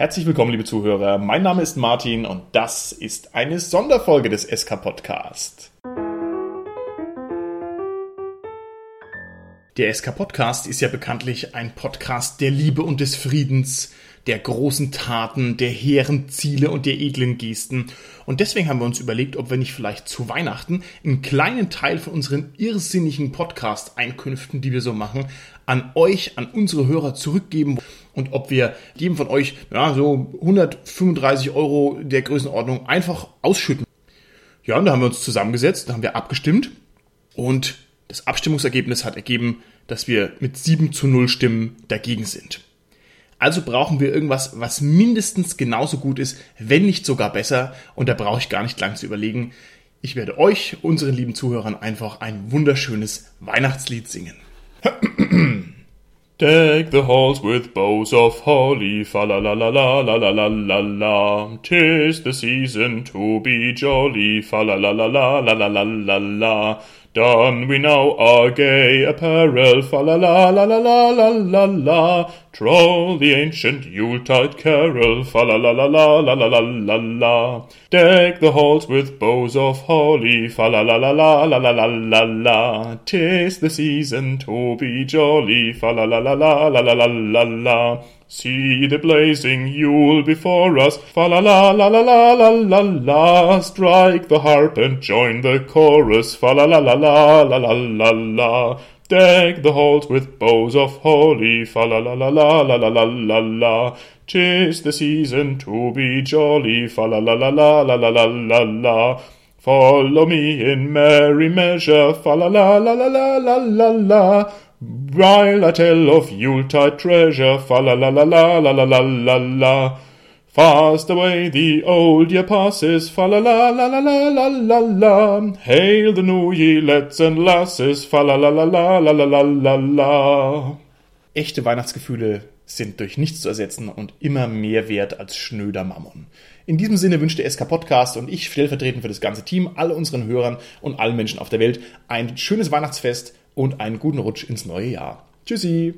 Herzlich willkommen, liebe Zuhörer. Mein Name ist Martin und das ist eine Sonderfolge des SK Podcast. Der SK Podcast ist ja bekanntlich ein Podcast der Liebe und des Friedens, der großen Taten, der hehren Ziele und der edlen Gesten. Und deswegen haben wir uns überlegt, ob wir nicht vielleicht zu Weihnachten einen kleinen Teil von unseren irrsinnigen Podcast-Einkünften, die wir so machen, an euch, an unsere Hörer zurückgeben und ob wir jedem von euch ja, so 135 Euro der Größenordnung einfach ausschütten. Ja, und da haben wir uns zusammengesetzt, da haben wir abgestimmt und das Abstimmungsergebnis hat ergeben, dass wir mit 7 zu 0 Stimmen dagegen sind. Also brauchen wir irgendwas, was mindestens genauso gut ist, wenn nicht sogar besser. Und da brauche ich gar nicht lang zu überlegen. Ich werde euch, unseren lieben Zuhörern, einfach ein wunderschönes Weihnachtslied singen. Deck the halls with boughs of holly, fa la la la la la la la la la. Tis the season to be jolly, fa la la la la la la la la la. Don we now our gay apparel, fa la la la la la la la la. Troll the ancient Yuletide carol, fa la la la la la la la la la. Deck the halls with boughs of holly, fa la la la la la la la la la. Tis the season to be jolly, fa la la la la la la la la la. See the blazing Yule before us, fa la la la la la la la la. Strike the harp and join the chorus, fa la la la la la la la la. Deck the halls with boughs of holly, fa la la la la la la la la la. Tis the season to be jolly, fa la la la la la la la la la. Follow me in merry measure, fa la la la la la la la la. While I tell of Yuletide treasure, fa la la la la la la la la la. Fast away the old year passes, fa la la la la la la la la. Hail the new ye lads and lasses, fa la la la la la la la la la. Echte Weihnachtsgefühle sind durch nichts zu ersetzen und immer mehr wert als schnöder Mammon. In diesem Sinne wünscht der SK Podcast und ich stellvertretend für das ganze Team, all unseren Hörern und allen Menschen auf der Welt ein schönes Weihnachtsfest und einen guten Rutsch ins neue Jahr. Tschüssi!